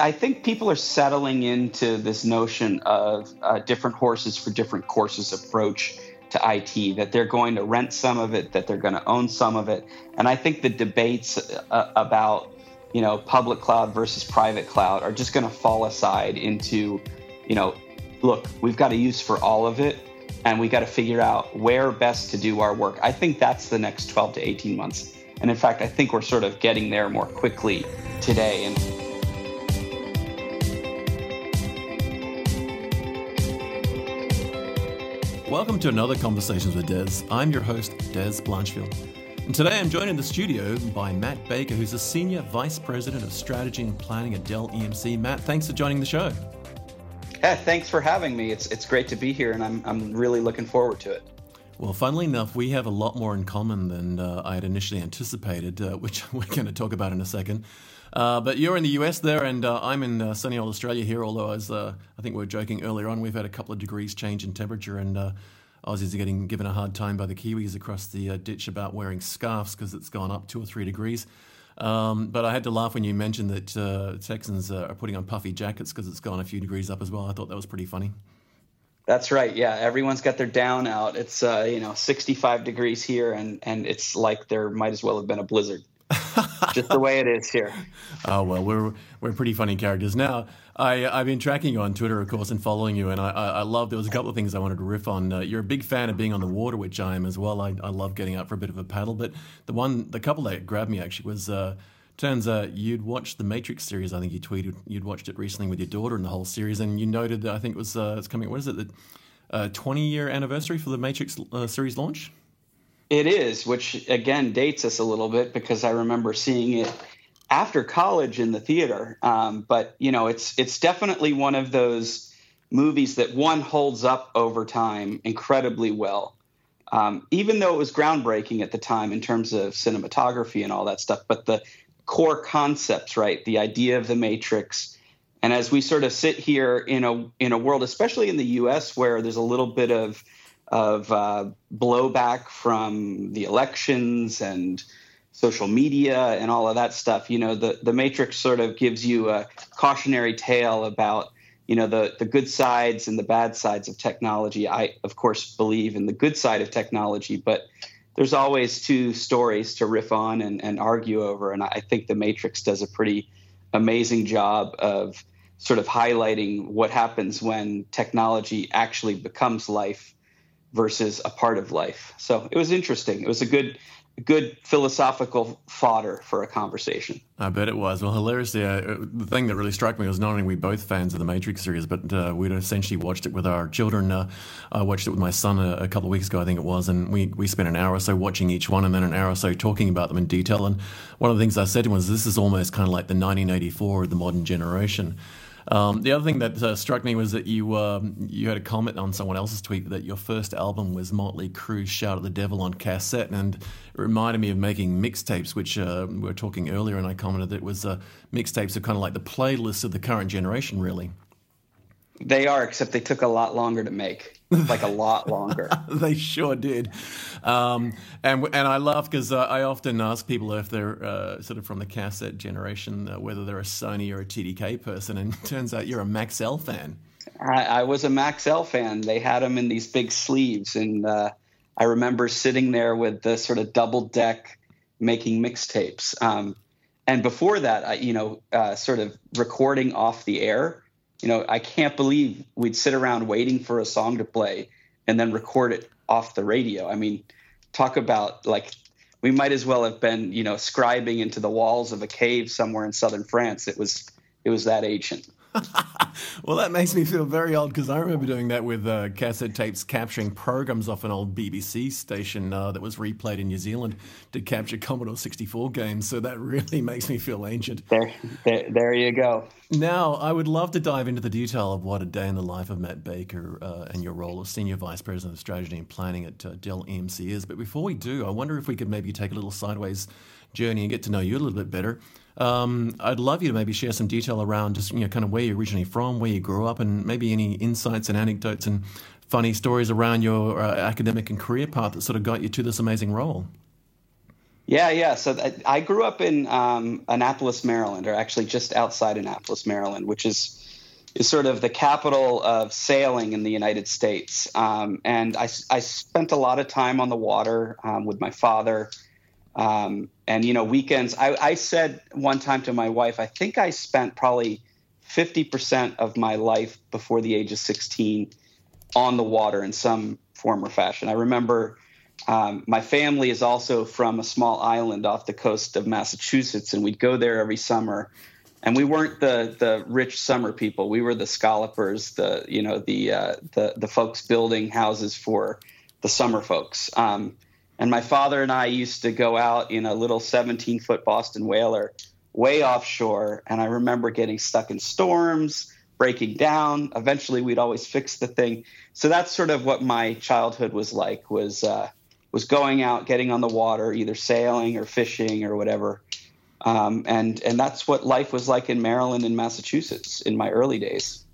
I think people are settling into this notion of uh, different horses for different courses approach to IT, that they're going to rent some of it, that they're going to own some of it. And I think the debates uh, about, you know, public cloud versus private cloud are just going to fall aside into, you know, look, we've got a use for all of it and we got to figure out where best to do our work. I think that's the next 12 to 18 months. And in fact, I think we're sort of getting there more quickly today. And Welcome to another Conversations with Dez. I'm your host, Dez Blanchfield. And today I'm joined in the studio by Matt Baker, who's a Senior Vice President of Strategy and Planning at Dell EMC. Matt, thanks for joining the show. Yeah, thanks for having me. It's, it's great to be here, and I'm, I'm really looking forward to it. Well, funnily enough, we have a lot more in common than uh, I had initially anticipated, uh, which we're going to talk about in a second. Uh, but you're in the US there, and uh, I'm in uh, sunny old Australia here. Although, as uh, I think we were joking earlier on, we've had a couple of degrees change in temperature, and uh, Aussies are getting given a hard time by the Kiwis across the uh, ditch about wearing scarves because it's gone up two or three degrees. Um, but I had to laugh when you mentioned that Texans are putting on puffy jackets because it's gone a few degrees up as well. I thought that was pretty funny. That's right. Yeah, everyone's got their down out. It's you know 65 degrees here, and and it's like there might as well have been a blizzard. just the way it is here. Oh well, we're we're pretty funny characters. Now, I I've been tracking you on Twitter, of course, and following you, and I I, love. There was a couple of things I wanted to riff on. Uh, you're a big fan of being on the water, which I am as well. I I love getting out for a bit of a paddle. But the one, the couple that grabbed me actually was. Uh, Turns out you'd watched the Matrix series. I think you tweeted you'd watched it recently with your daughter and the whole series, and you noted that I think it was uh, it's coming. What is it? The uh, 20 year anniversary for the Matrix uh, series launch. It is, which again dates us a little bit because I remember seeing it after college in the theater. Um, but you know, it's it's definitely one of those movies that one holds up over time incredibly well. Um, even though it was groundbreaking at the time in terms of cinematography and all that stuff, but the core concepts, right? The idea of the Matrix, and as we sort of sit here in a in a world, especially in the U.S., where there's a little bit of of uh, blowback from the elections and social media and all of that stuff. You know, the the Matrix sort of gives you a cautionary tale about you know the the good sides and the bad sides of technology. I of course believe in the good side of technology, but there's always two stories to riff on and, and argue over, and I think the Matrix does a pretty amazing job of sort of highlighting what happens when technology actually becomes life versus a part of life. So it was interesting. It was a good good philosophical fodder for a conversation. I bet it was. Well, hilariously, uh, the thing that really struck me was not only we both fans of the Matrix series, but uh, we'd essentially watched it with our children. Uh, I watched it with my son a, a, couple of weeks ago, I think it was, and we, we spent an hour or so watching each one and then an hour or so talking about them in detail. And one of the things I said to him was, this is almost kind of like the 1984 of the modern generation. Um, the other thing that uh, struck me was that you um, you had a comment on someone else's tweet that your first album was Motley Crue's "Shout at the Devil" on cassette, and it reminded me of making mixtapes, which uh, we were talking earlier, and I commented that it was uh, mixtapes are kind of like the playlists of the current generation, really. They are, except they took a lot longer to make like a lot longer. they sure did, um, and and I laugh because uh, I often ask people if they're uh, sort of from the cassette generation uh, whether they're a Sony or a TDK person, and it turns out you're a Maxell fan. I, I was a Maxell fan. They had them in these big sleeves, and uh, I remember sitting there with the sort of double deck making mixtapes. Um, and before that, I, you know, uh, sort of recording off the air you know, I can't believe we'd sit around waiting for a song to play and then record it off the radio. I mean, talk about like we might as well have been, you know, scribing into the walls of a cave somewhere in southern France. It was it was that ancient. Well, that makes me feel very old because I remember doing that with uh, cassette tapes capturing programs off an old BBC station uh, that was replayed in New Zealand to capture Commodore 64 games. So that really makes me feel ancient. There, there, there you go. Now, I would love to dive into the detail of what a day in the life of Matt Baker uh, and your role as Senior Vice President of Strategy and Planning at uh, Dell EMC is. But before we do, I wonder if we could maybe take a little sideways journey and get to know you a little bit better. Um, I'd love you to maybe share some detail around just you know kind of where you're originally from, where you grew up, and maybe any insights and anecdotes and funny stories around your uh, academic and career path that sort of got you to this amazing role. Yeah, yeah. So I grew up in um, Annapolis, Maryland, or actually just outside Annapolis, Maryland, which is is sort of the capital of sailing in the United States. Um, and I, I spent a lot of time on the water um, with my father. Um, and you know, weekends. I, I said one time to my wife, I think I spent probably fifty percent of my life before the age of sixteen on the water in some form or fashion. I remember um, my family is also from a small island off the coast of Massachusetts, and we'd go there every summer. And we weren't the the rich summer people. We were the scallopers, the you know the uh, the the folks building houses for the summer folks. Um, and my father and I used to go out in a little 17 foot Boston whaler way offshore. And I remember getting stuck in storms, breaking down. Eventually, we'd always fix the thing. So that's sort of what my childhood was like. Was uh, was going out, getting on the water, either sailing or fishing or whatever. Um, and and that's what life was like in Maryland and Massachusetts in my early days.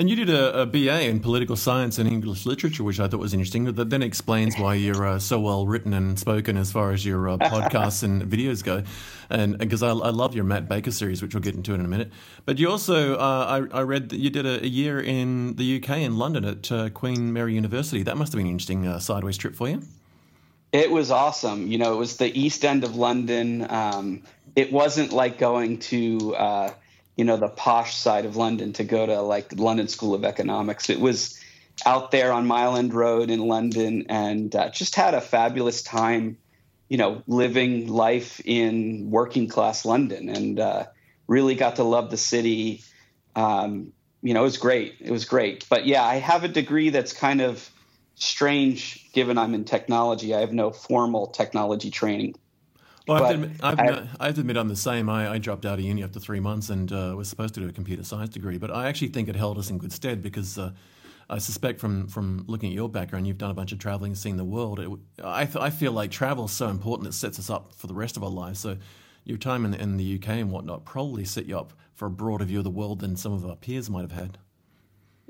And you did a, a, BA in political science and English literature, which I thought was interesting. That then explains why you're uh, so well written and spoken as far as your uh, podcasts and videos go. And because I, I, love your Matt Baker series, which we'll get into in a minute. But you also, uh, I, I, read that you did a, a, year in the UK in London at uh, Queen Mary University. That must have been an interesting uh, sideways trip for you. It was awesome. You know, it was the East End of London. Um, it wasn't like going to uh, you know the posh side of London to go to like London School of Economics. It was out there on Mile End Road in London, and uh, just had a fabulous time. You know, living life in working class London, and uh, really got to love the city. Um, you know, it was great. It was great. But yeah, I have a degree that's kind of strange given I'm in technology. I have no formal technology training. Well, I have, admit, I, I have, to admit, I'm the same. I, I, dropped out of uni after three months and uh, was supposed to do a computer science degree, but I actually think it held us in good stead because uh, I suspect from, from looking at your background, you've done a bunch of traveling, and seen the world. It, I, I feel like travel is so important; it sets us up for the rest of our lives. So your time in, in the UK and whatnot probably set you up for a broader view of the world than some of our peers might have had.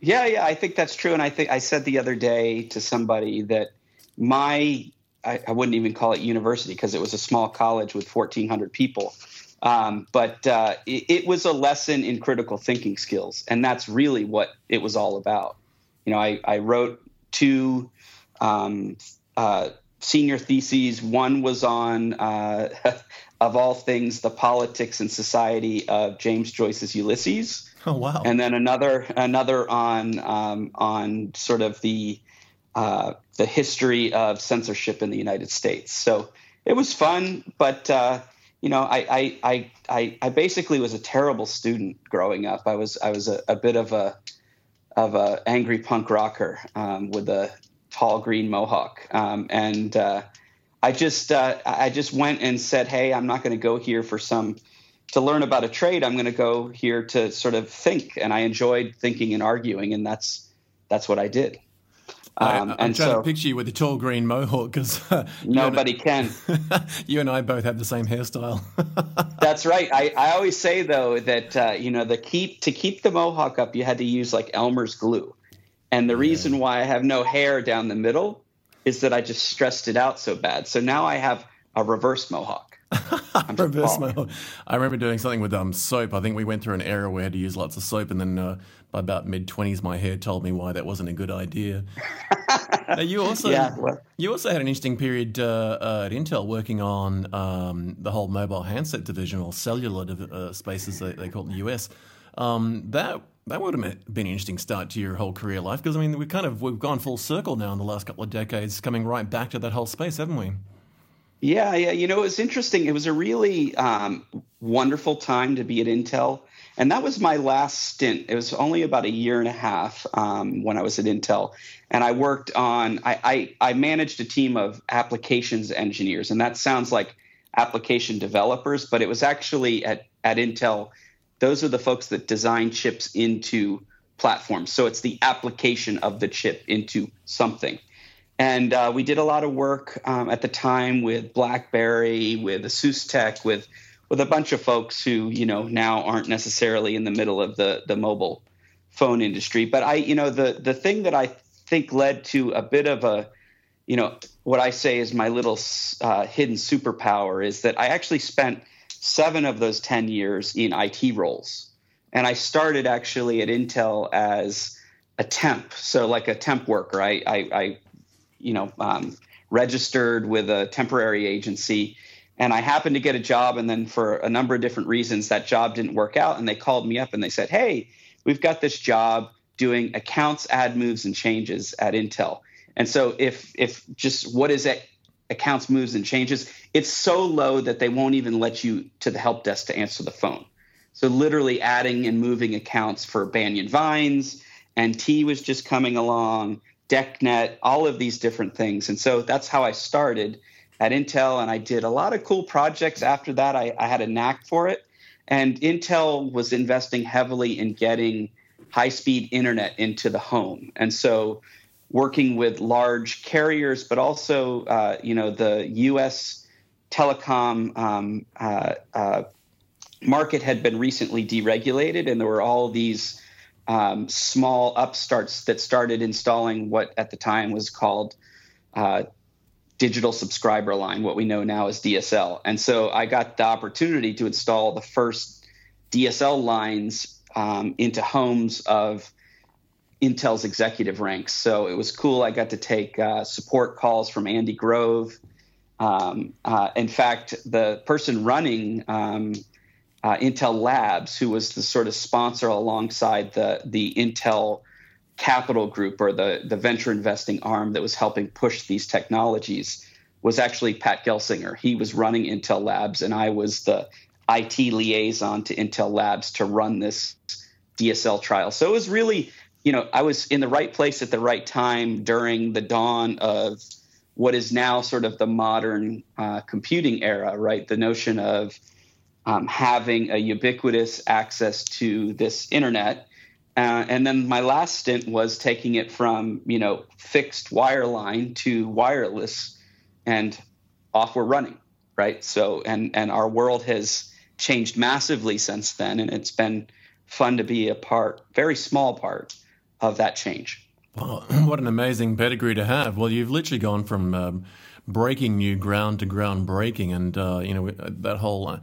Yeah, yeah, I think that's true. And I think I said the other day to somebody that my I, I wouldn't even call it university because it was a small college with 1,400 people. Um, but uh, it, it, was a lesson in critical thinking skills, and that's really what it was all about. You know, I, I wrote two um, uh, senior theses. One was on, uh, of all things, the politics and society of James Joyce's Ulysses. Oh wow! And then another another on um, on sort of the uh, the history of censorship in the United States. So it was fun, but uh, you know, I, I, I, I, basically was a terrible student growing up. I was I was a, a bit of a of a angry punk rocker um, with a tall green mohawk, um, and uh, I just uh, I just went and said, hey, I'm not going to go here for some to learn about a trade. I'm going to go here to sort of think, and I enjoyed thinking and arguing, and that's that's what I did. Um, I, am trying so, to picture you with the tall green mohawk because uh, nobody can. you and I both have the same hairstyle. That's right. I, I always say though that uh, you know the keep to keep the mohawk up, you had to use like Elmer's glue, and the yeah. reason why I have no hair down the middle is that I just stressed it out so bad. So now I have a reverse mohawk. reverse mohawk. I remember doing something with um, soap. I think we went through an era where we had to use lots of soap, and then uh, by about mid twenties, my hair told me why that wasn't a good idea. now, you also yeah, well, you also had an interesting period uh, uh, at Intel working on um, the whole mobile handset division or cellular uh, spaces they, they call it in the US. Um, that that would have been an interesting start to your whole career life because I mean we've kind of we've gone full circle now in the last couple of decades, coming right back to that whole space, haven't we? Yeah, yeah. You know, it was interesting. It was a really um, wonderful time to be at Intel and that was my last stint. It was only about a year and a half um, when I was at Intel, and I worked on. I, I, I managed a team of applications engineers, and that sounds like application developers, but it was actually at at Intel. Those are the folks that design chips into platforms. So it's the application of the chip into something. And uh, we did a lot of work um, at the time with BlackBerry, with ASUSTeK, with with a bunch of folks who you know now aren't necessarily in the middle of the the mobile phone industry. But I, you know, the the thing that I think led to a bit of a you know, what I say is my little uh, hidden superpower is that I actually spent seven of those 10 years in IT roles. And I started actually at Intel as a temp, so like a temp worker. I, I, I you know, um, registered with a temporary agency and I happened to get a job. And then for a number of different reasons, that job didn't work out. And they called me up and they said, Hey, we've got this job doing accounts, add moves, and changes at Intel. And so if if just what is it accounts moves and changes, it's so low that they won't even let you to the help desk to answer the phone. So literally adding and moving accounts for Banyan Vines, NT was just coming along, DECnet, all of these different things. And so that's how I started at Intel, and I did a lot of cool projects after that. I, I had a knack for it. And Intel was investing heavily in getting high speed internet into the home. And so working with large carriers, but also, uh, you know, the U.S. telecom um, uh, uh, market had been recently deregulated, and there were all these um, small upstarts that started installing what at the time was called uh, digital subscriber line, what we know now as DSL. And so I got the opportunity to install the first DSL lines um, into homes of Intel's executive ranks. So it was cool. I got to take uh, support calls from Andy Grove. Um, uh, in fact, the person running um, uh, Intel Labs, who was the sort of sponsor alongside the the Intel capital group or the, the venture investing arm that was helping push these technologies was actually Pat Gelsinger. He was running Intel Labs, and I was the IT liaison to Intel Labs to run this DSL trial. So it was really, you know, I was in the right place at the right time during the dawn of what is now sort of the modern uh, computing era, right? The notion of um, having a ubiquitous access to this internet uh, and then my last stint was taking it from you know fixed wireline to wireless, and off we're running, right? So and and our world has changed massively since then, and it's been fun to be a part, very small part of that change. Well, what an amazing pedigree to have. Well, you've literally gone from um, breaking new ground to ground breaking, and uh, you know that whole. Uh,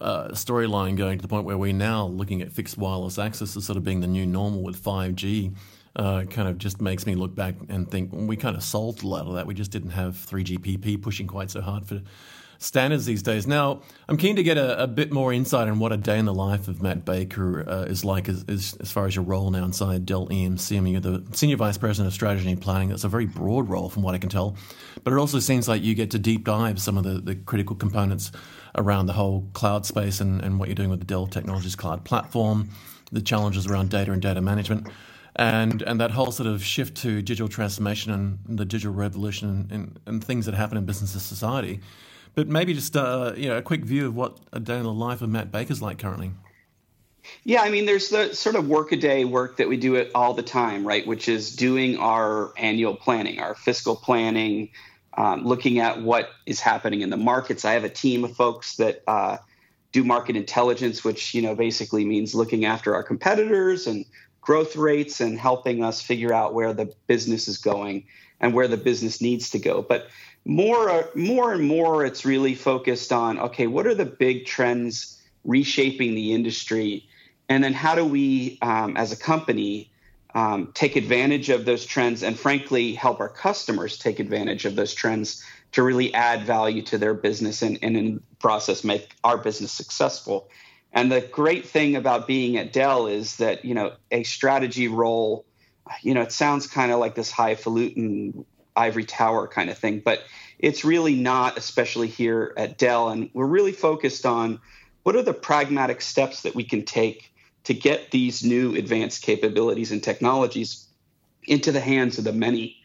uh, storyline going to the point where we're now looking at fixed wireless access as sort of being the new normal with 5G. Uh, kind of just makes me look back and think well, we kind of solved a lot of that. We just didn't have 3GPP pushing quite so hard for standards these days. Now, I'm keen to get a, a, bit more insight on what a day in the life of Matt Baker uh, is like as, as, as, far as your role now inside Dell EMC. I mean, you're the Senior Vice President of Strategy and Planning. That's a very broad role from what I can tell. But it also seems like you get to deep dive some of the, the critical components around the whole cloud space and, and what you're doing with the Dell Technologies Cloud platform, the challenges around data and data management, and and that whole sort of shift to digital transformation and the digital revolution and, and, things that happen in business and society. But maybe just uh, you know a quick view of what a day in the life of Matt Baker's like currently. Yeah, I mean, there's the sort of workaday work that we do it all the time, right? Which is doing our annual planning, our fiscal planning, um, looking at what is happening in the markets. I have a team of folks that uh, do market intelligence, which you know basically means looking after our competitors and growth rates and helping us figure out where the business is going and where the business needs to go. But more, more and more, it's really focused on okay, what are the big trends reshaping the industry, and then how do we, um, as a company, um, take advantage of those trends and frankly help our customers take advantage of those trends to really add value to their business and, and in process make our business successful. And the great thing about being at dell is that you know a strategy role you know it sounds kind of like this highfalutin ivory tower kind of thing but it's really not especially here at dell. And we're really focused on what are the pragmatic steps that we can take to get these new advanced capabilities and technologies into the hands of the many.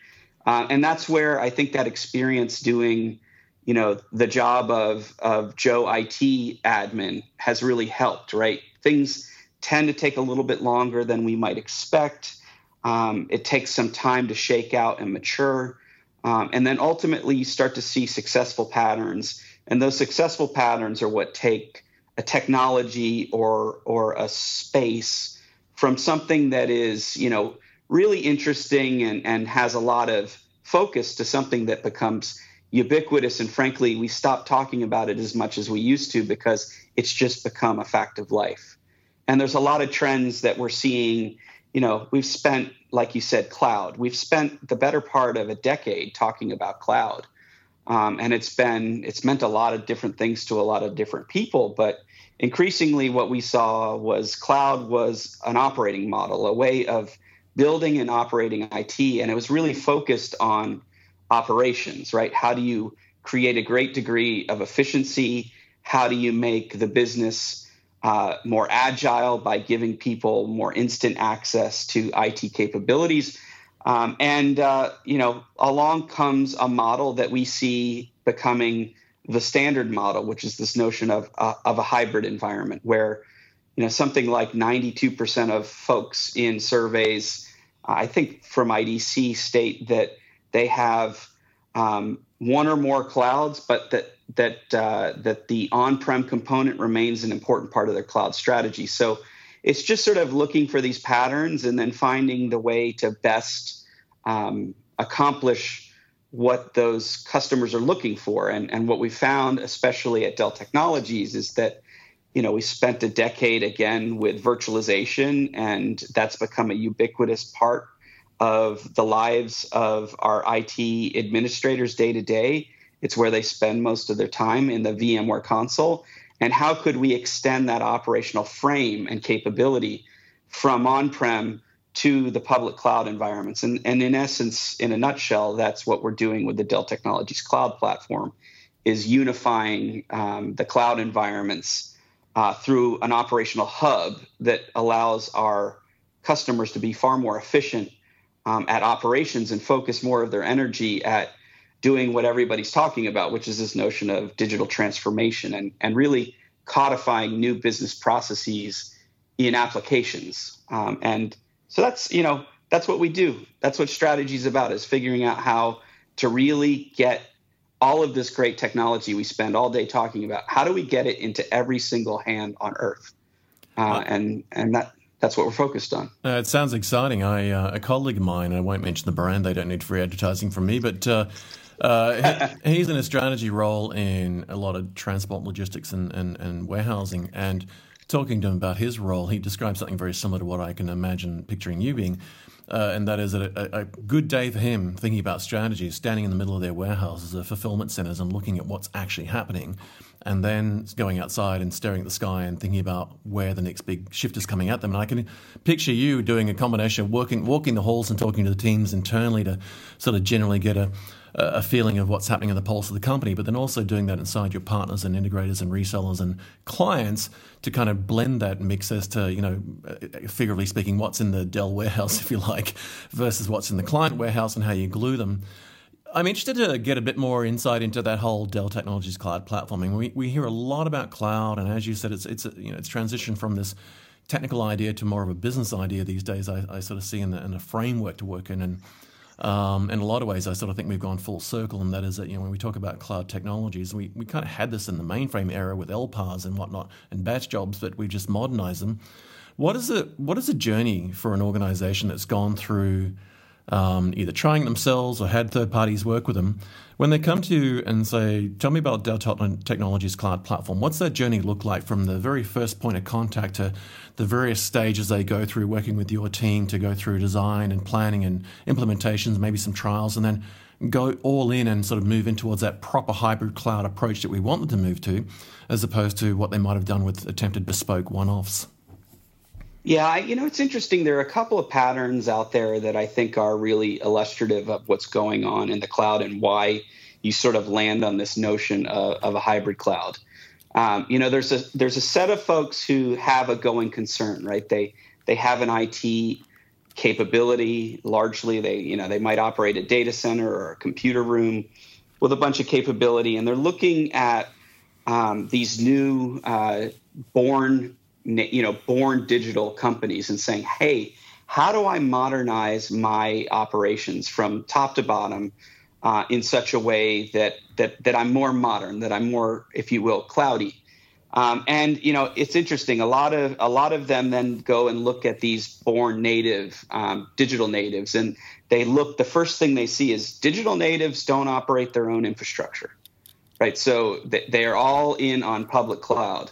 Uh, and that's where I think that experience doing, you know, the job of, of Joe IT admin has really helped, right? Things tend to take a little bit longer than we might expect. Um, it takes some time to shake out and mature. Um, and then ultimately, you start to see successful patterns. And those successful patterns are what take a technology or or a space from something that is you know really interesting and, and has a lot of focus to something that becomes ubiquitous. And frankly we stop talking about it as much as we used to because it's just become a fact of life. And there's a lot of trends that we're seeing. You know we've spent like you said cloud. We've spent the better part of a decade talking about cloud. Um, and it's been it's meant a lot of different things to a lot of different people but increasingly what we saw was cloud was an operating model a way of building and operating it and it was really focused on operations, right? How do you create a great degree of efficiency? How do you make the business uh, more agile by giving people more instant access to IT capabilities? Um, and uh, you know, along comes a model that we see becoming the standard model, which is this notion of uh, of a hybrid environment, where you know something like 92% of folks in surveys, I think from IDC, state that they have um, one or more clouds, but that that uh, that the on-prem component remains an important part of their cloud strategy. So it's just sort of looking for these patterns and then finding the way to best um, accomplish what those customers are looking for. And, and what we found, especially at Dell Technologies, is that you know we spent a decade again with virtualization, and that's become a ubiquitous part of the lives of our IT administrators day to day. It's where they spend most of their time in the VMware console. And how could we extend that operational frame and capability from on prem to the public cloud environments? And, and in essence, in a nutshell, that's what we're doing with the Dell Technologies Cloud Platform is unifying um, the cloud environments uh, through an operational hub that allows our customers to be far more efficient um, at operations and focus more of their energy at doing what everybody's talking about, which is this notion of digital transformation and, and really codifying new business processes in applications. Um, and so that's, you know, that's what we do. That's what strategy is about is figuring out how to really get all of this great technology we spend all day talking about. How do we get it into every single hand on earth? Uh, and, and that, that's what we're focused on. Uh, it sounds exciting. I uh, a colleague of mine, I won't mention the brand. They don't need free advertising from me, but. Uh, uh he, he's in a strategy role in a lot of transport logistics and, and, and warehousing. And talking to him about his role, he describes something very similar to what I can imagine picturing you being. Uh, and that is a, a, good day for him thinking about strategies, standing in the middle of their warehouses, or fulfillment centers, and looking at what's actually happening and then going outside and staring at the sky and thinking about where the next big shift is coming at them. And I can picture you doing a combination of working, walking the halls and talking to the teams internally to sort of generally get a, a feeling of what's happening in the pulse of the company, but then also doing that inside your partners and integrators and resellers and clients to kind of blend that mix as to, you know, uh, figuratively speaking, what's in the Dell warehouse, if you like, versus what's in the client warehouse and how you glue them. I'm interested to get a bit more insight into that whole Dell Technologies cloud platforming. We, we hear a lot about cloud, and as you said, it's it's you know it's transitioned from this technical idea to more of a business idea these days. I, I sort of see in, the, in a framework to work in, and um, in a lot of ways, I sort of think we've gone full circle, and that is that you know when we talk about cloud technologies, we, we kind of had this in the mainframe era with LPARs and whatnot and batch jobs, but we just modernized them. What is it? What is a journey for an organization that's gone through um, either trying themselves or had third parties work with them, when they come to you and say, Tell me about Dell Technologies Cloud Platform, what's that journey look like from the very first point of contact to the various stages they go through working with your team to go through design and planning and implementations, maybe some trials, and then go all in and sort of move in towards that proper hybrid cloud approach that we want them to move to, as opposed to what they might have done with attempted bespoke one offs? Yeah, I, you know, it's interesting. There are a couple of patterns out there that I think are really illustrative of what's going on in the cloud and why you sort of land on this notion of, of a hybrid cloud. Um, you know, there's a there's a set of folks who have a going concern, right? They they have an IT capability. Largely, they you know they might operate a data center or a computer room with a bunch of capability, and they're looking at um, these new uh, born you know born digital companies and saying hey how do i modernize my operations from top to bottom uh, in such a way that that that i'm more modern that i'm more if you will cloudy Um, and you know, it's interesting. A lot of a lot of them then go and look at these born native um, digital natives, and they look. The first thing they see is digital natives don't operate their own infrastructure, right? So they are all in on public cloud,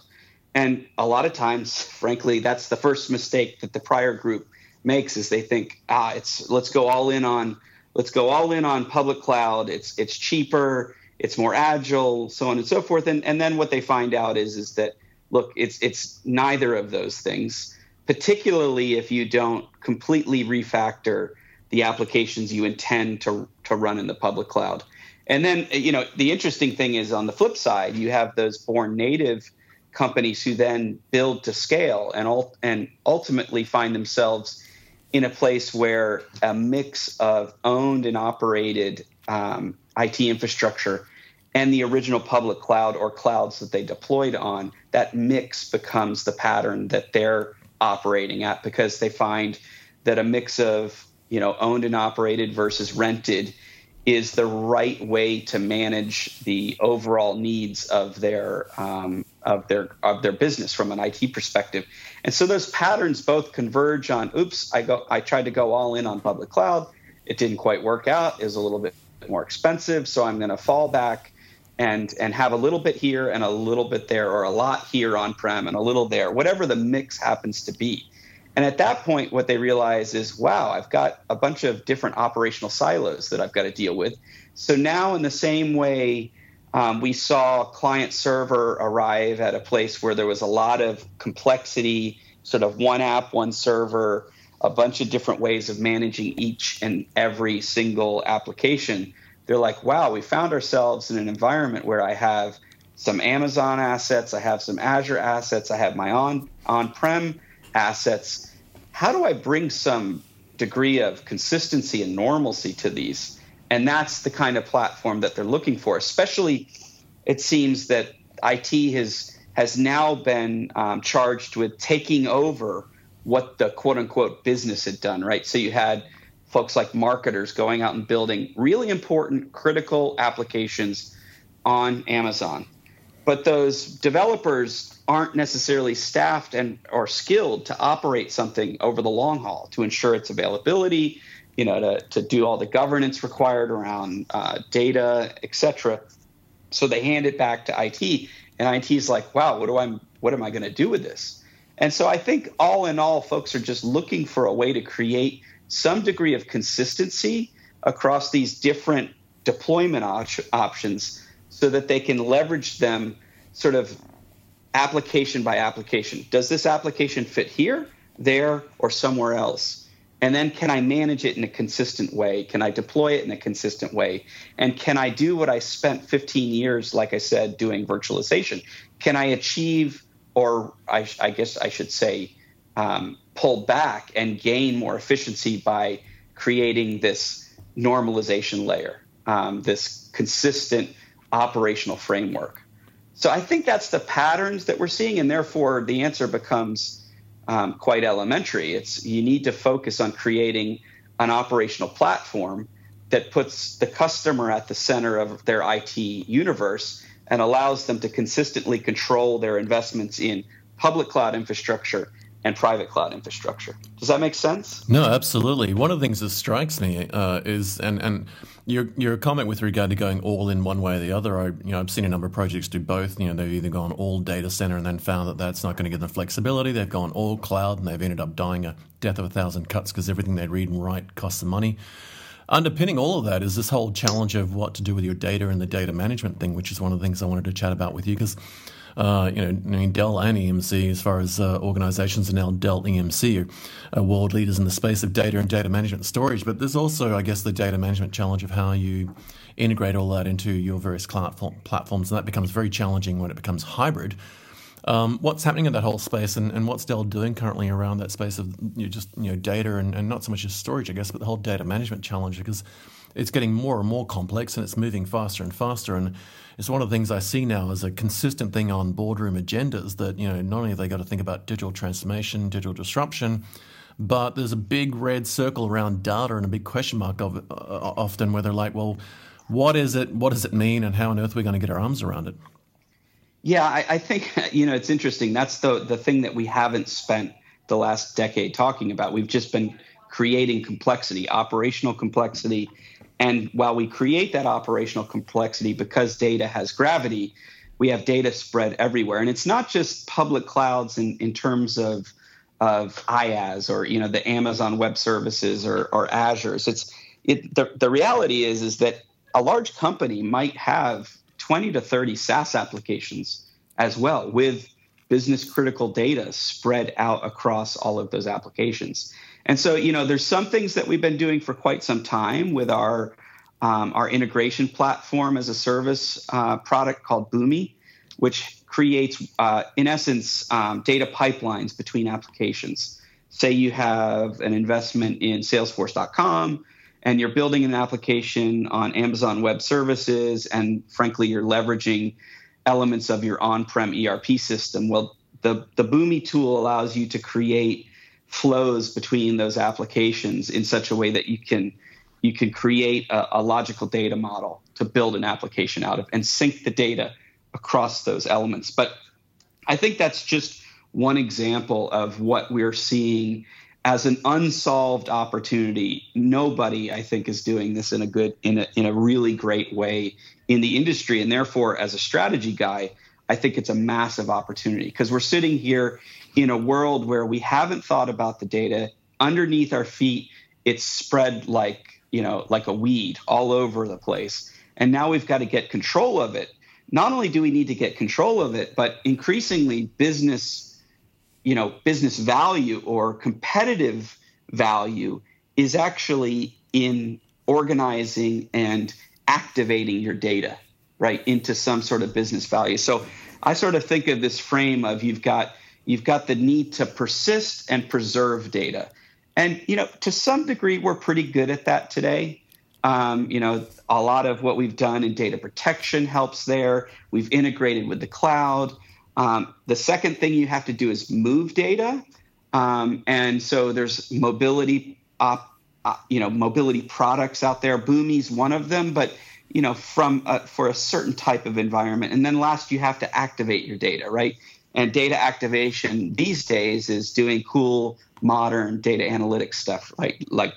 and a lot of times, frankly, that's the first mistake that the prior group makes. Is they think, ah, it's let's go all in on let's go all in on public cloud. It's it's cheaper it's more agile, so on and so forth. And and then what they find out is is that look, it's it's neither of those things. Particularly if you don't completely refactor the applications you intend to to run in the public cloud. And then you know the interesting thing is on the flip side, you have those born native companies who then build to scale and and ultimately find themselves in a place where a mix of owned and operated um, IT infrastructure and the original public cloud or clouds that they deployed on, that mix becomes the pattern that they're operating at because they find that a mix of you know owned and operated versus rented is the right way to manage the overall needs of their um, of their of their business from an IT perspective. And so those patterns both converge on oops, I go I tried to go all in on public cloud. It didn't quite work out. Was a little bit more expensive, so I'm going to fall back and and have a little bit here and a little bit there, or a lot here on prem and a little there, whatever the mix happens to be. And at that point, what they realize is, wow, I've got a bunch of different operational silos that I've got to deal with. So now, in the same way, um, we saw client server arrive at a place where there was a lot of complexity, sort of one app, one server, a bunch of different ways of managing each and every single application. They're like, wow, we found ourselves in an environment where I have some Amazon assets, I have some Azure assets, I have my on on-prem assets. How do I bring some degree of consistency and normalcy to these? And that's the kind of platform that they're looking for. Especially, it seems that IT has has now been um, charged with taking over what the quote unquote business had done, right? So you had folks like marketers going out and building really important, critical applications on Amazon. But those developers aren't necessarily staffed and or skilled to operate something over the long haul to ensure its availability, you know, to, to do all the governance required around uh, data, et cetera. So they hand it back to IT, and IT is like, "Wow, what do I what am I going to do with this?" And so I think all in all, folks are just looking for a way to create some degree of consistency across these different deployment op- options so that they can leverage them sort of application by application. Does this application fit here, there, or somewhere else? And then can I manage it in a consistent way? Can I deploy it in a consistent way? And can I do what I spent 15 years, like I said, doing virtualization? Can I achieve or I, I guess I should say, um, pull back and gain more efficiency by creating this normalization layer, um, this consistent operational framework. So I think that's the patterns that we're seeing, and therefore the answer becomes um, quite elementary. It's you need to focus on creating an operational platform that puts the customer at the center of their IT universe and allows them to consistently control their investments in public cloud infrastructure and private cloud infrastructure. Does that make sense? No, absolutely. One of the things that strikes me uh, is, and and your your comment with regard to going all in one way or the other. I you know I've seen a number of projects do both. You know they've either gone all data center and then found that that's not going to give them flexibility. They've gone all cloud and they've ended up dying a death of a thousand cuts because everything they read and write costs them money underpinning all of that is this whole challenge of what to do with your data and the data management thing, which is one of the things I wanted to chat about with you because. Uh, you know, I mean, Dell and EMC, as far as uh, organizations, are now Dell EMC are, world leaders in the space of data and data management storage. But there's also, I guess, the data management challenge of how you integrate all that into your various platforms, and that becomes very challenging when it becomes hybrid. Um, what's happening in that whole space, and, and what's Dell doing currently around that space of you know, just you know data and, and not so much as storage, I guess, but the whole data management challenge because it's getting more and more complex and it's moving faster and faster. And it's one of the things I see now as a consistent thing on boardroom agendas that you know not only have they got to think about digital transformation, digital disruption, but there's a big red circle around data and a big question mark of uh, often where they're like, well, what is it? What does it mean? And how on earth are we going to get our arms around it? Yeah, I, I think you know it's interesting. That's the the thing that we haven't spent the last decade talking about. We've just been creating complexity, operational complexity. And while we create that operational complexity because data has gravity, we have data spread everywhere. And it's not just public clouds in, in terms of, of IaaS or you know the Amazon Web Services or, or Azure. It's it, the, the reality is is that a large company might have 20 to 30 SaaS applications as well with business critical data spread out across all of those applications. And so, you know, there's some things that we've been doing for quite some time with our um, our integration platform as a service uh, product called Boomi, which creates, uh, in essence, um, data pipelines between applications. Say you have an investment in Salesforce.com and you're building an application on Amazon Web Services, and frankly, you're leveraging elements of your on-prem ERP system. Well, the the Boomi tool allows you to create flows between those applications in such a way that you can you can create a, a, logical data model to build an application out of and sync the data across those elements. But I think that's just one example of what we're seeing as an unsolved opportunity. Nobody, I think, is doing this in a good, in a, in a really great way in the industry. And therefore, as a strategy guy, I think it's a massive opportunity because we're sitting here in a world where we haven't thought about the data underneath our feet. It's spread like, you know, like a weed all over the place. And now we've got to get control of it. Not only do we need to get control of it, but increasingly business you know business value or competitive value is actually in organizing and activating your data right into some sort of business value so i sort of think of this frame of you've got you've got the need to persist and preserve data and you know to some degree we're pretty good at that today um, you know a lot of what we've done in data protection helps there we've integrated with the cloud um, the second thing you have to do is move data. Um, and so there's mobility, op, uh, you know, mobility products out there. Boomi's one of them, but you know, from uh, for a certain type of environment. And then last, you have to activate your data, right? And data activation these days is doing cool, modern data analytics stuff, like like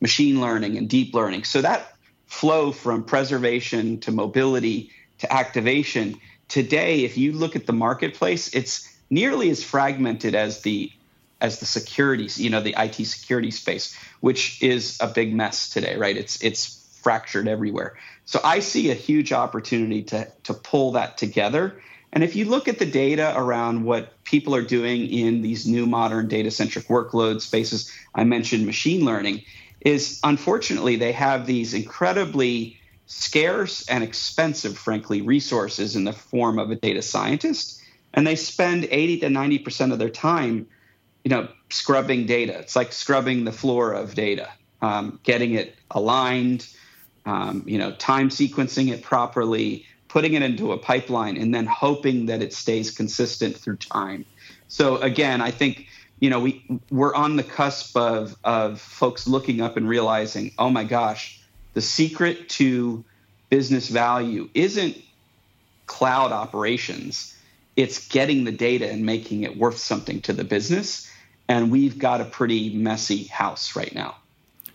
machine learning and deep learning. So that flow from preservation to mobility to activation today, if you look at the marketplace, it's nearly as fragmented as the as the security, you know, the IT security space, which is a big mess today, right? It's it's fractured everywhere. So I see a huge opportunity to to pull that together. And if you look at the data around what people are doing in these new modern data centric workload spaces, I mentioned machine learning, is unfortunately they have these incredibly scarce and expensive, frankly, resources in the form of a data scientist. And they spend 80 to 90% of their time, you know, scrubbing data. It's like scrubbing the floor of data, um, getting it aligned, um, you know, time sequencing it properly, putting it into a pipeline, and then hoping that it stays consistent through time. So again, I think you know we we're on the cusp of of folks looking up and realizing, oh my gosh, the secret to business value isn't cloud operations, it's getting the data and making it worth something to the business. And we've got a pretty messy house right now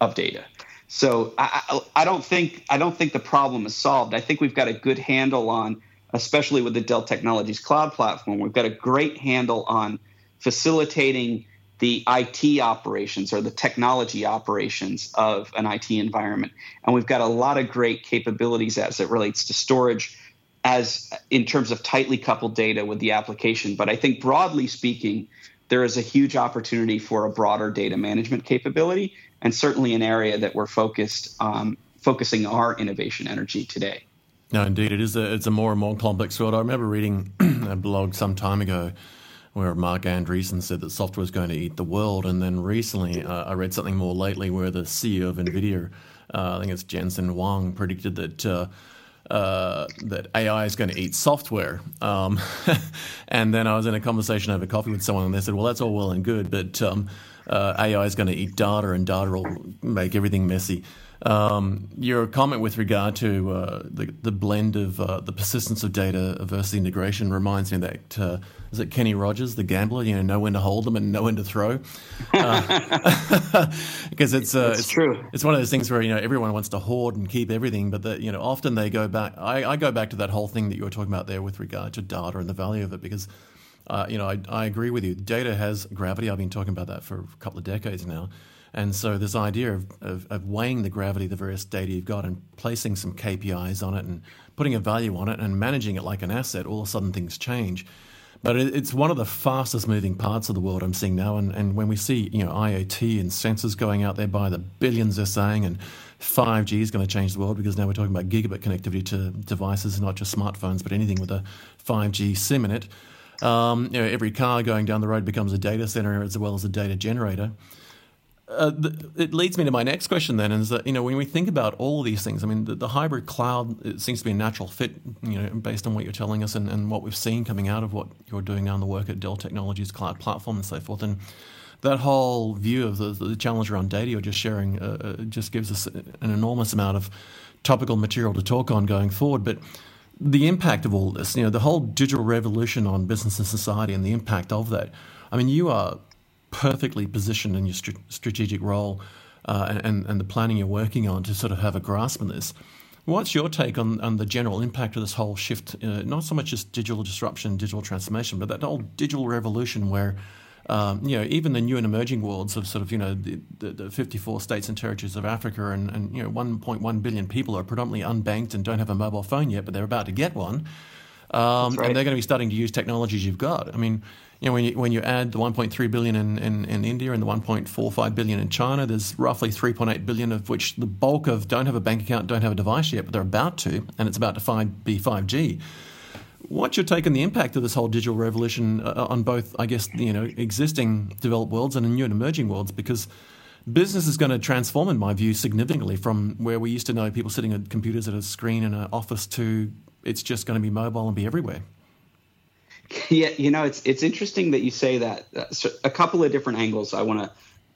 of data. So I, I, don't think I don't think the problem is solved. I think we've got a good handle on, especially with the Dell Technologies Cloud platform, we've got a great handle on facilitating the IT operations or the technology operations of an IT environment. And we've got a lot of great capabilities as it relates to storage as in terms of tightly coupled data with the application. But I think broadly speaking, there is a huge opportunity for a broader data management capability and certainly an area that we're focused um, focusing our innovation energy today. No, indeed, it is a, it's a more and more complex world. I remember reading a blog some time ago where Marc Andreessen said that software is going to eat the world. And then recently, uh, I read something more lately where the CEO of NVIDIA, uh, I think it's Jensen Huang, predicted that. Uh, uh, that AI is going to eat software. Um, and then I was in a conversation over coffee with someone, and they said, "Well, that's all well and good, but um, uh, AI is going to eat data, and data will make everything messy. Um, your comment with regard to uh, the, the blend of uh, the persistence of data versus integration reminds me of that uh, is it Kenny Rogers, the gambler? You know, know when to hold them and know when to throw. Uh, because it's uh, it's, true. It's one of those things where you know everyone wants to hoard and keep everything, but that you know often they go back. I, I, go back to that whole thing that you were talking about there with regard to data and the value of it because. Uh, you know, I, I agree with you. Data has gravity. I've been talking about that for a couple of decades now. And so this idea of, of, of, weighing the gravity of the various data you've got and placing some KPIs on it and putting a value on it and managing it like an asset, all of a sudden things change. But it, it's one of the fastest moving parts of the world I'm seeing now. And, and when we see you know IoT and sensors going out there by the billions they're saying, and 5G is going to change the world because now we're talking about gigabit connectivity to devices, not just smartphones, but anything with a 5G SIM in it. Um, you know, every car going down the road becomes a data center as well as a data generator. Uh, the, it leads me to my next question then is that you know when we think about all of these things i mean the, the, hybrid cloud seems to be a natural fit you know based on what you're telling us and, and what we've seen coming out of what you're doing now in the work at dell technologies cloud platform and so forth and that whole view of the, the challenge around data you're just sharing uh, uh, just gives us an enormous amount of topical material to talk on going forward but the impact of all this you know the whole digital revolution on business and society and the impact of that i mean you are perfectly positioned in your st- strategic role uh, and, and the planning you're working on to sort of have a grasp on this. What's your take on, on the general impact of this whole shift? Uh, not so much just digital disruption, digital transformation, but that whole digital revolution where um, you know, even the new and emerging worlds of sort of, you know, the, the, the 54 states and territories of Africa and, and, you know, 1.1 billion people are predominantly unbanked and don't have a mobile phone yet, but they're about to get one. Um, right. And they're going to be starting to use technologies you've got. I mean, you know, when you, when you add the 1.3 billion in, in, in, India and the 1.45 billion in China, there's roughly 3.8 billion of which the bulk of don't have a bank account, don't have a device yet, but they're about to, and it's about to find, be 5G. What's your take on the impact of this whole digital revolution uh, on both, I guess, you know, existing developed worlds and new and emerging worlds? Because business is going to transform, in my view, significantly from where we used to know people sitting at computers at a screen in an office to it's just going to be mobile and be everywhere. Yeah, you know, it's it's interesting that you say that. Uh, so a couple of different angles I want to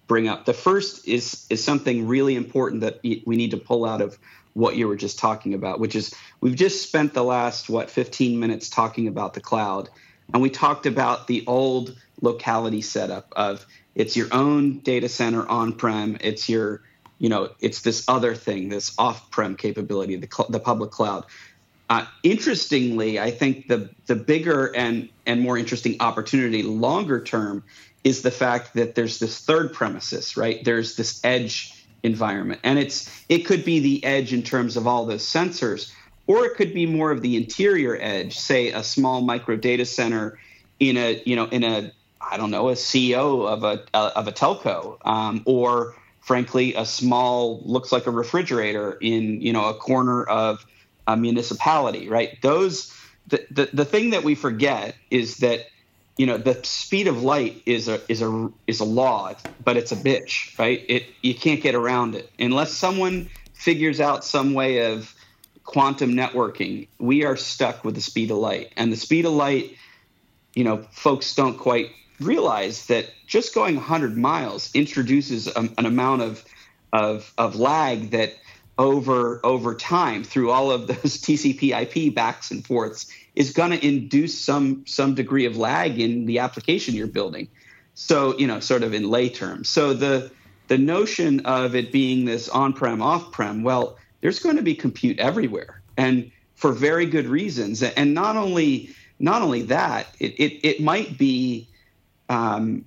bring up. The first is is something really important that we need to pull out of what you were just talking about, which is we've just spent the last what 15 minutes talking about the cloud, and we talked about the old locality setup of it's your own data center on-prem, it's your you know, it's this other thing, this off-prem capability, the, cl- the public cloud. Uh, interestingly, I think the the bigger and and more interesting opportunity longer term is the fact that there's this third premises, right? There's this edge environment, and it's it could be the edge in terms of all those sensors, or it could be more of the interior edge, say a small micro data center in a you know in a I don't know a CO of a uh, of a telco, um, or frankly a small looks like a refrigerator in you know a corner of a municipality, right? Those the, the the thing that we forget is that you know the speed of light is a is a is a law, but it's a bitch, right? It you can't get around it unless someone figures out some way of quantum networking. We are stuck with the speed of light, and the speed of light, you know, folks don't quite realize that just going 100 miles introduces a, an amount of of of lag that over over time through all of those TCP/IP backs and forths is going to induce some some degree of lag in the application you're building. So you know, sort of in lay terms. So the the notion of it being this on-prem, off-prem, well, there's going to be compute everywhere, and for very good reasons. And not only not only that, it it, it might be um,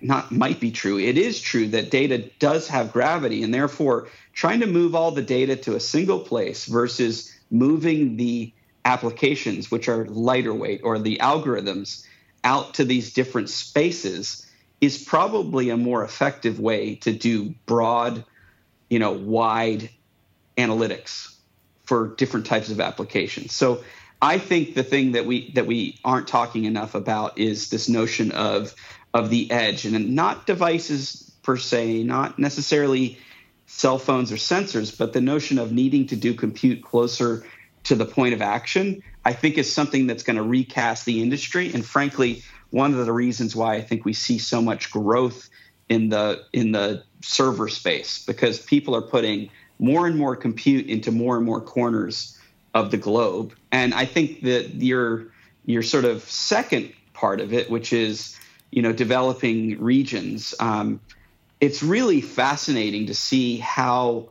not might be true. It is true that data does have gravity, and therefore trying to move all the data to a single place versus moving the applications, which are lighter weight, or the algorithms out to these different spaces is probably a more effective way to do broad, you know, wide analytics for different types of applications. So I think the thing that we that we aren't talking enough about is this notion of of the edge and not devices per se, not necessarily cell phones or sensors, but the notion of needing to do compute closer to the point of action, I think is something that's going to recast the industry. And frankly, one of the reasons why I think we see so much growth in the in the server space because people are putting more and more compute into more and more corners of the globe. And I think that your your sort of second part of it, which is you know developing regions, um, it's really fascinating to see how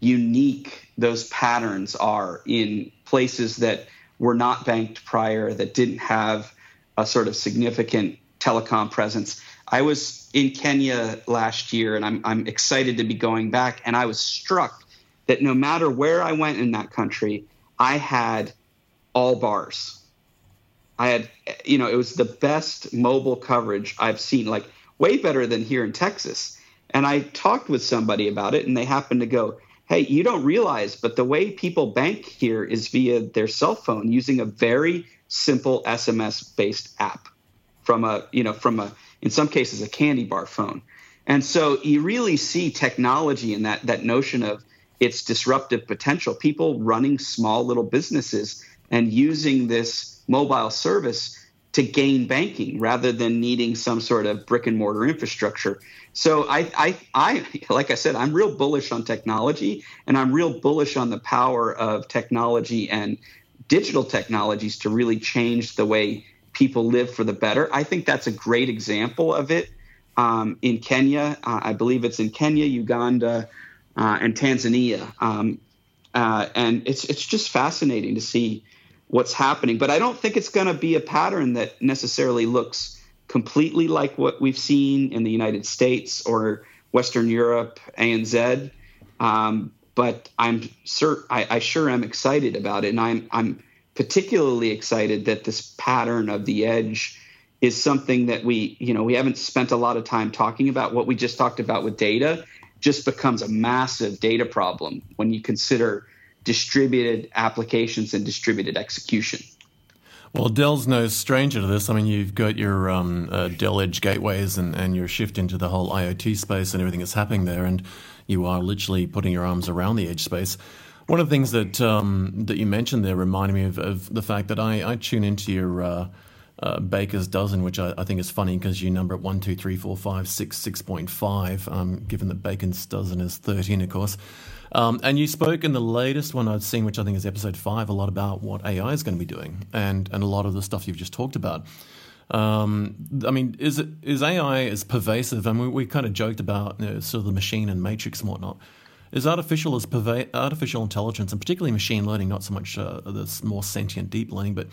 unique those patterns are in places that were not banked prior, that didn't have a sort of significant telecom presence. I was in Kenya last year, and I'm, I'm excited to be going back. And I was struck that no matter where I went in that country, I had all bars. I had, you know, it was the best mobile coverage I've seen, like way better than here in Texas. And I talked with somebody about it, and they happened to go, Hey, you don't realize, but the way people bank here is via their cell phone using a very simple SMS based app from a, you know, from a, in some cases, a candy bar phone. And so you really see technology in that, that notion of its disruptive potential. People running small little businesses and using this mobile service to gain banking rather than needing some sort of brick and mortar infrastructure. So I, I, I, like I said, I'm real bullish on technology, and I'm real bullish on the power of technology and digital technologies to really change the way people live for the better. I think that's a great example of it um, in Kenya. Uh, I believe it's in Kenya, Uganda, uh, and Tanzania. Um, uh, and it's it's just fascinating to see what's happening. But I don't think it's going to be a pattern that necessarily looks completely like what we've seen in the United States or Western Europe, ANZ. Um, but I'm sure I, I, sure am excited about it, and I'm I'm particularly excited that this pattern of the edge is something that we you know we haven't spent a lot of time talking about. What we just talked about with data just becomes a massive data problem when you consider distributed applications and distributed execution. Well, Dell's no stranger to this. I mean, you've got your um, uh, Dell Edge gateways and, and your shift into the whole IoT space and everything that's happening there, and you are literally putting your arms around the edge space. One of the things that um, that you mentioned there reminded me of, of the fact that I, I tune into your uh, uh, Baker's dozen, which I, I, think is funny because you number it one, two, three, four, five, six, six point five. Um, given that Baker's dozen is thirteen, of course. Um, and you spoke in the latest one I've seen, which I think is episode five, a lot about what AI is going to be doing, and and a lot of the stuff you've just talked about. Um, I mean, is it is AI as pervasive? I mean, we, we kind of joked about you know, sort of the machine and matrix and whatnot. Is artificial as perva- artificial intelligence, and particularly machine learning, not so much uh, the more sentient deep learning, but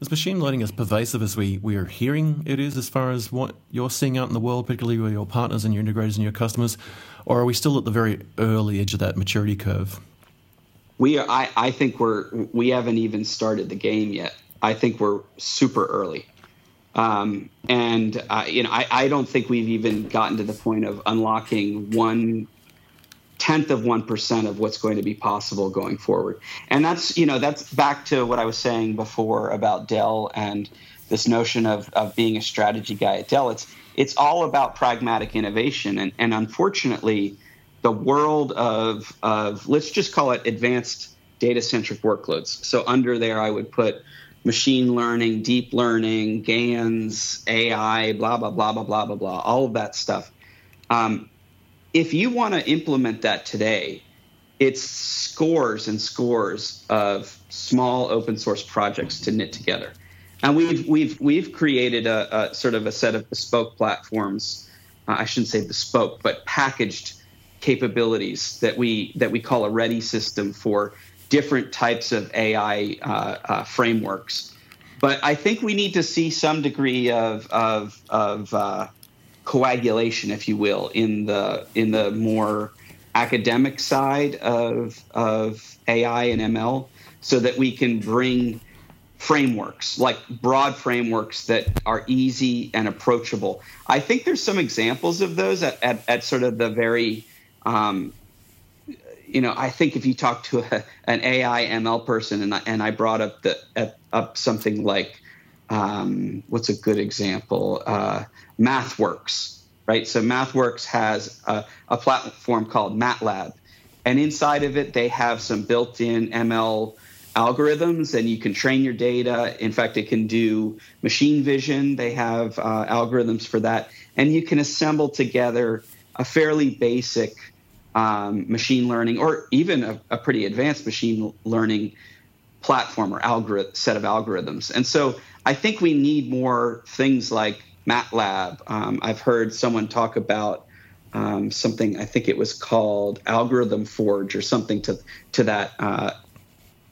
is machine learning as pervasive as we, we are hearing it is as far as what you're seeing out in the world, particularly with your partners and your integrators and your customers? Or are we still at the very early edge of that maturity curve? We are, I, I think we're we haven't even started the game yet. I think we're super early. Um, and uh, you know, I, I don't think we've even gotten to the point of unlocking one tenth of 1% of what's going to be possible going forward. And that's, you know, that's back to what I was saying before about Dell and this notion of, of being a strategy guy at Dell. It's, it's all about pragmatic innovation. And, and unfortunately, the world of, of, let's just call it advanced data centric workloads. So under there, I would put machine learning, deep learning, GANs, AI, blah, blah, blah, blah, blah, blah, blah, all of that stuff. Um, if you want to implement that today, it's scores and scores of small open source projects to knit together. And we've we've we've created a, a sort of a set of bespoke platforms. Uh, I shouldn't say bespoke, but packaged capabilities that we that we call a ready system for different types of AI uh, uh, frameworks. But I think we need to see some degree of of, of uh, coagulation, if you will, in the in the more academic side of of AI and ML, so that we can bring frameworks like broad frameworks that are easy and approachable. I think there's some examples of those at, at, at sort of the very um, you know, I think if you talk to a, an AI ML person, and I, and I brought up the up something like, um, what's a good example? Uh, MathWorks, right? So MathWorks has a, a platform called MATLAB, and inside of it they have some built-in ML algorithms and you can train your data. In fact, it can do machine vision. They have uh, algorithms for that. And you can assemble together a fairly basic um, machine learning or even a, a, pretty advanced machine learning platform or algorithm, set of algorithms. And so I think we need more things like MATLAB. Um, I've heard someone talk about um, something. I think it was called Algorithm Forge or something to to that uh,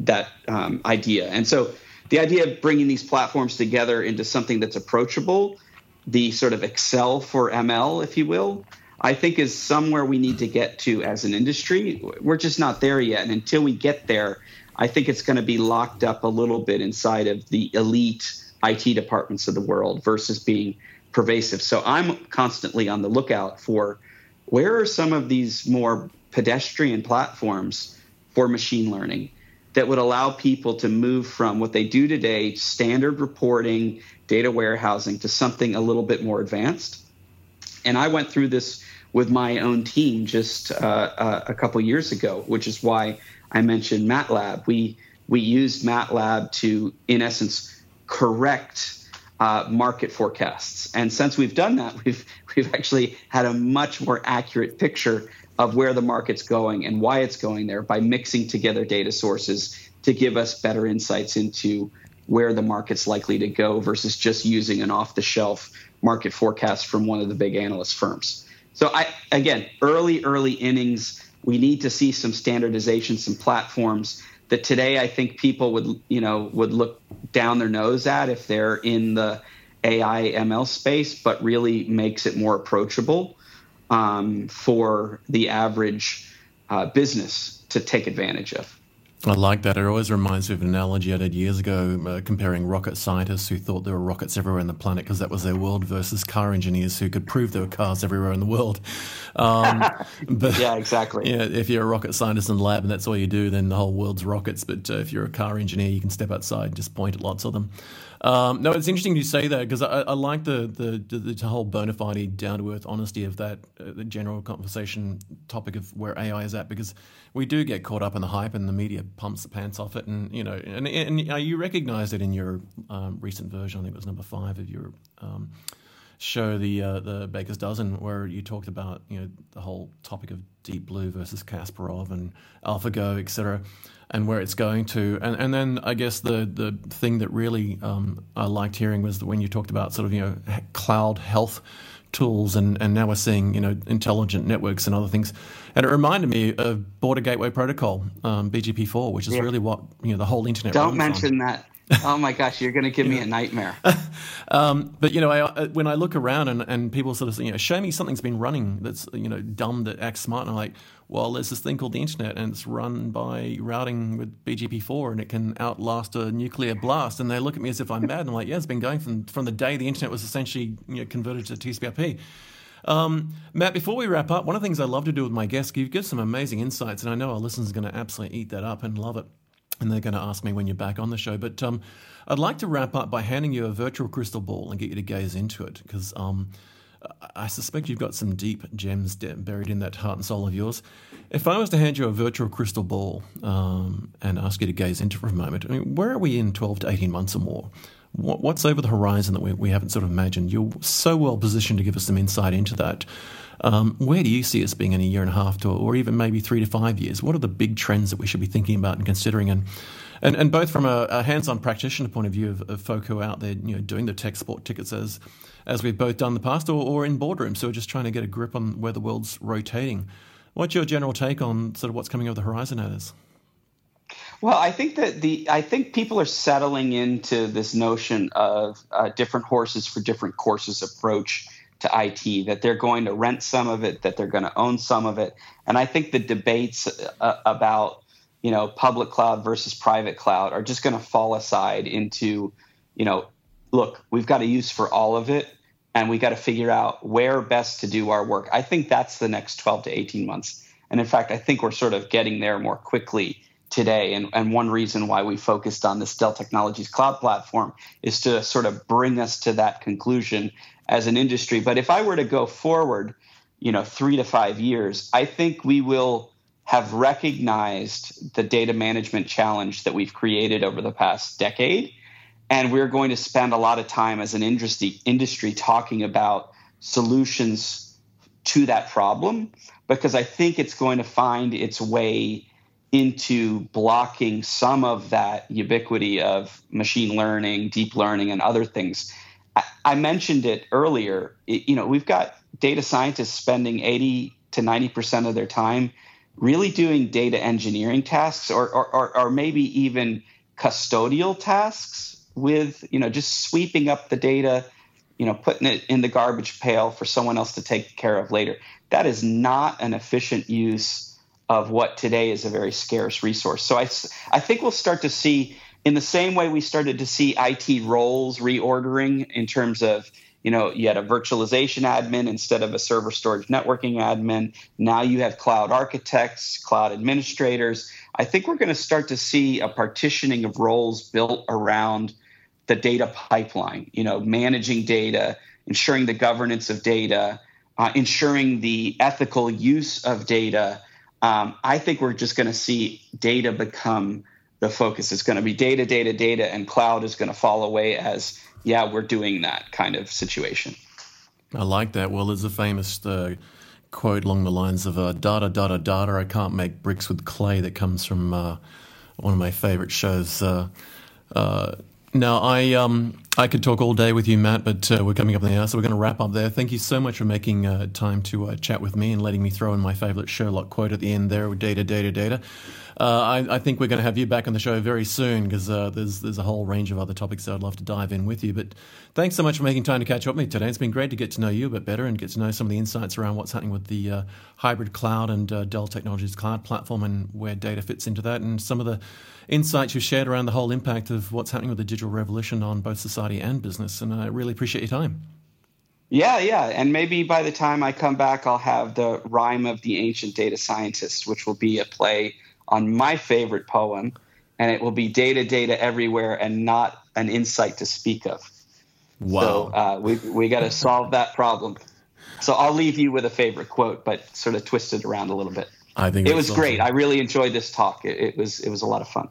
that um, idea. And so the idea of bringing these platforms together into something that's approachable, the sort of Excel for ML, if you will, I think is somewhere we need to get to as an industry. We're just not there yet. And until we get there, I think it's going to be locked up a little bit inside of the elite IT departments of the world versus being pervasive. So I'm constantly on the lookout for where are some of these more pedestrian platforms for machine learning that would allow people to move from what they do today, standard reporting, data warehousing, to something a little bit more advanced. And I went through this with my own team just uh, uh, a couple years ago, which is why I mentioned MATLAB. We we used MATLAB to, in essence, correct uh, market forecasts. And since we've done that, we've we've actually had a much more accurate picture of where the market's going and why it's going there by mixing together data sources to give us better insights into where the market's likely to go versus just using an off-the-shelf market forecast from one of the big analyst firms. So I again, early early innings, we need to see some standardization, some platforms that today I think people would you know would look down their nose at if they're in the AI ML space, but really makes it more approachable um, for the average uh, business to take advantage of. I like that. It always reminds me of an analogy I did years ago uh, comparing rocket scientists who thought there were rockets everywhere on the planet because that was their world versus car engineers who could prove there were cars everywhere in the world. Um, but yeah, exactly. Yeah, if you're a rocket scientist in the lab and that's all you do, then the whole world's rockets. But uh, if you're a car engineer, you can step outside and just point at lots of them. Um, no, it's interesting you say that because I, I, like the, the, the, the whole bona fide, down to earth honesty of that, uh, the general conversation topic of where AI is at because we do get caught up in the hype and the media pumps the pants off it. And, you know, and, and you recognize it in your um, recent version, I think it was number five of your. Um, show the uh, the Baker's Dozen, where you talked about you know the whole topic of Deep Blue versus Kasparov and AlphaGo, etc and where it's going to. And and then I guess the the thing that really um, I liked hearing was that when you talked about sort of you know cloud health tools and, and now we're seeing you know intelligent networks and other things and it reminded me of border gateway protocol um, bgp4 which is yeah. really what you know the whole internet don't mention on. that oh my gosh, you're going to give me a nightmare. um, but you know, I, uh, when I look around and, and people sort of say, you know, show me something's been running that's you know dumb that acts smart, and I'm like, well, there's this thing called the internet, and it's run by routing with BGP4, and it can outlast a nuclear blast. And they look at me as if I'm mad. And I'm like, yeah, it's been going from from the day the internet was essentially you know, converted to TCP/IP. Um, Matt, before we wrap up, one of the things I love to do with my guests, you give some amazing insights, and I know our listeners are going to absolutely eat that up and love it and they're going to ask me when you're back on the show. But um, I'd like to wrap up by handing you a virtual crystal ball and get you to gaze into it because um, I suspect you've got some deep gems buried in that heart and soul of yours. If I was to hand you a virtual crystal ball um, and ask you to gaze into it for a moment, I mean, where are we in 12 to 18 months or more? What, what's over the horizon that we, we haven't sort of imagined? You're so well positioned to give us some insight into that. Um, where do you see us being in a year and a half to, or even maybe three to five years? What are the big trends that we should be thinking about and considering? And and, and both from a, a hands-on practitioner point of view of, of folk who are out there, you know, doing the tech sport tickets as as we've both done in the past, or, or in boardrooms, so we're just trying to get a grip on where the world's rotating. What's your general take on sort of what's coming over the horizon at us? Well, I think that the I think people are settling into this notion of uh, different horses for different courses approach to IT, that they're going to rent some of it, that they're going to own some of it. And I think the debates uh, about, you know, public cloud versus private cloud are just going to fall aside into, you know, look, we've got a use for all of it and we got to figure out where best to do our work. I think that's the next 12 to 18 months. And in fact, I think we're sort of getting there more quickly today. And, and one reason why we focused on this Dell Technologies cloud platform is to sort of bring us to that conclusion as an industry. But if I were to go forward, you know, three to five years, I think we will have recognized the data management challenge that we've created over the past decade. And we're going to spend a lot of time as an industry, industry talking about solutions to that problem because I think it's going to find its way into blocking some of that ubiquity of machine learning, deep learning, and other things. I, I mentioned it earlier. It, you know, we've got data scientists spending 80 to 90% of their time really doing data engineering tasks or, or, or, maybe even custodial tasks with, you know, just sweeping up the data, you know, putting it in the garbage pail for someone else to take care of later. That is not an efficient use of what today is a very scarce resource. So I, I think we'll start to see, in the same way we started to see IT roles reordering in terms of you know you had a virtualization admin instead of a server storage networking admin. Now you have cloud architects cloud administrators. I think we're going to start to see a partitioning of roles built around the data pipeline you know managing data ensuring the governance of data uh, ensuring the ethical use of data. Um, i think we're just going to see data become the focus is going to be data data data and cloud is going to fall away as yeah, we're doing that kind of situation. I like that. Well, there's a famous uh, quote along the lines of uh, data, data, data. I can't make bricks with clay that comes from uh, one of my favorite shows. Uh, uh, now, I um, I could talk all day with you, Matt, but uh, we're coming up in the hour, so we're going to wrap up there. Thank you so much for making uh, time to chat with me and letting me throw in my favorite Sherlock quote at the end there with data, data, data. Uh, I, I, think we're going to have you back on the show very soon because uh, there's there's a whole range of other topics that I'd love to dive in with you. But thanks so much for making time to catch up with me today. It's been great to get to know you a bit better and get to know some of the insights around what's happening with the uh, hybrid cloud and Dell Technologies cloud platform and where data fits into that and some of the insights you've shared around the whole impact of what's happening with the digital revolution on both society and business. And I really appreciate your time. Yeah, yeah. And maybe by the time I come back, I'll have the rhyme of the Ancient Data Scientist, which will be a play on my favorite poem. And it will be data, data everywhere and not an insight to speak of. Wow. So uh, we, we got to solve that problem. So I'll leave you with a favorite quote, but sort of twist it around a little bit. I think it was awesome. great. I really enjoyed this talk. It, it was it was a lot of fun.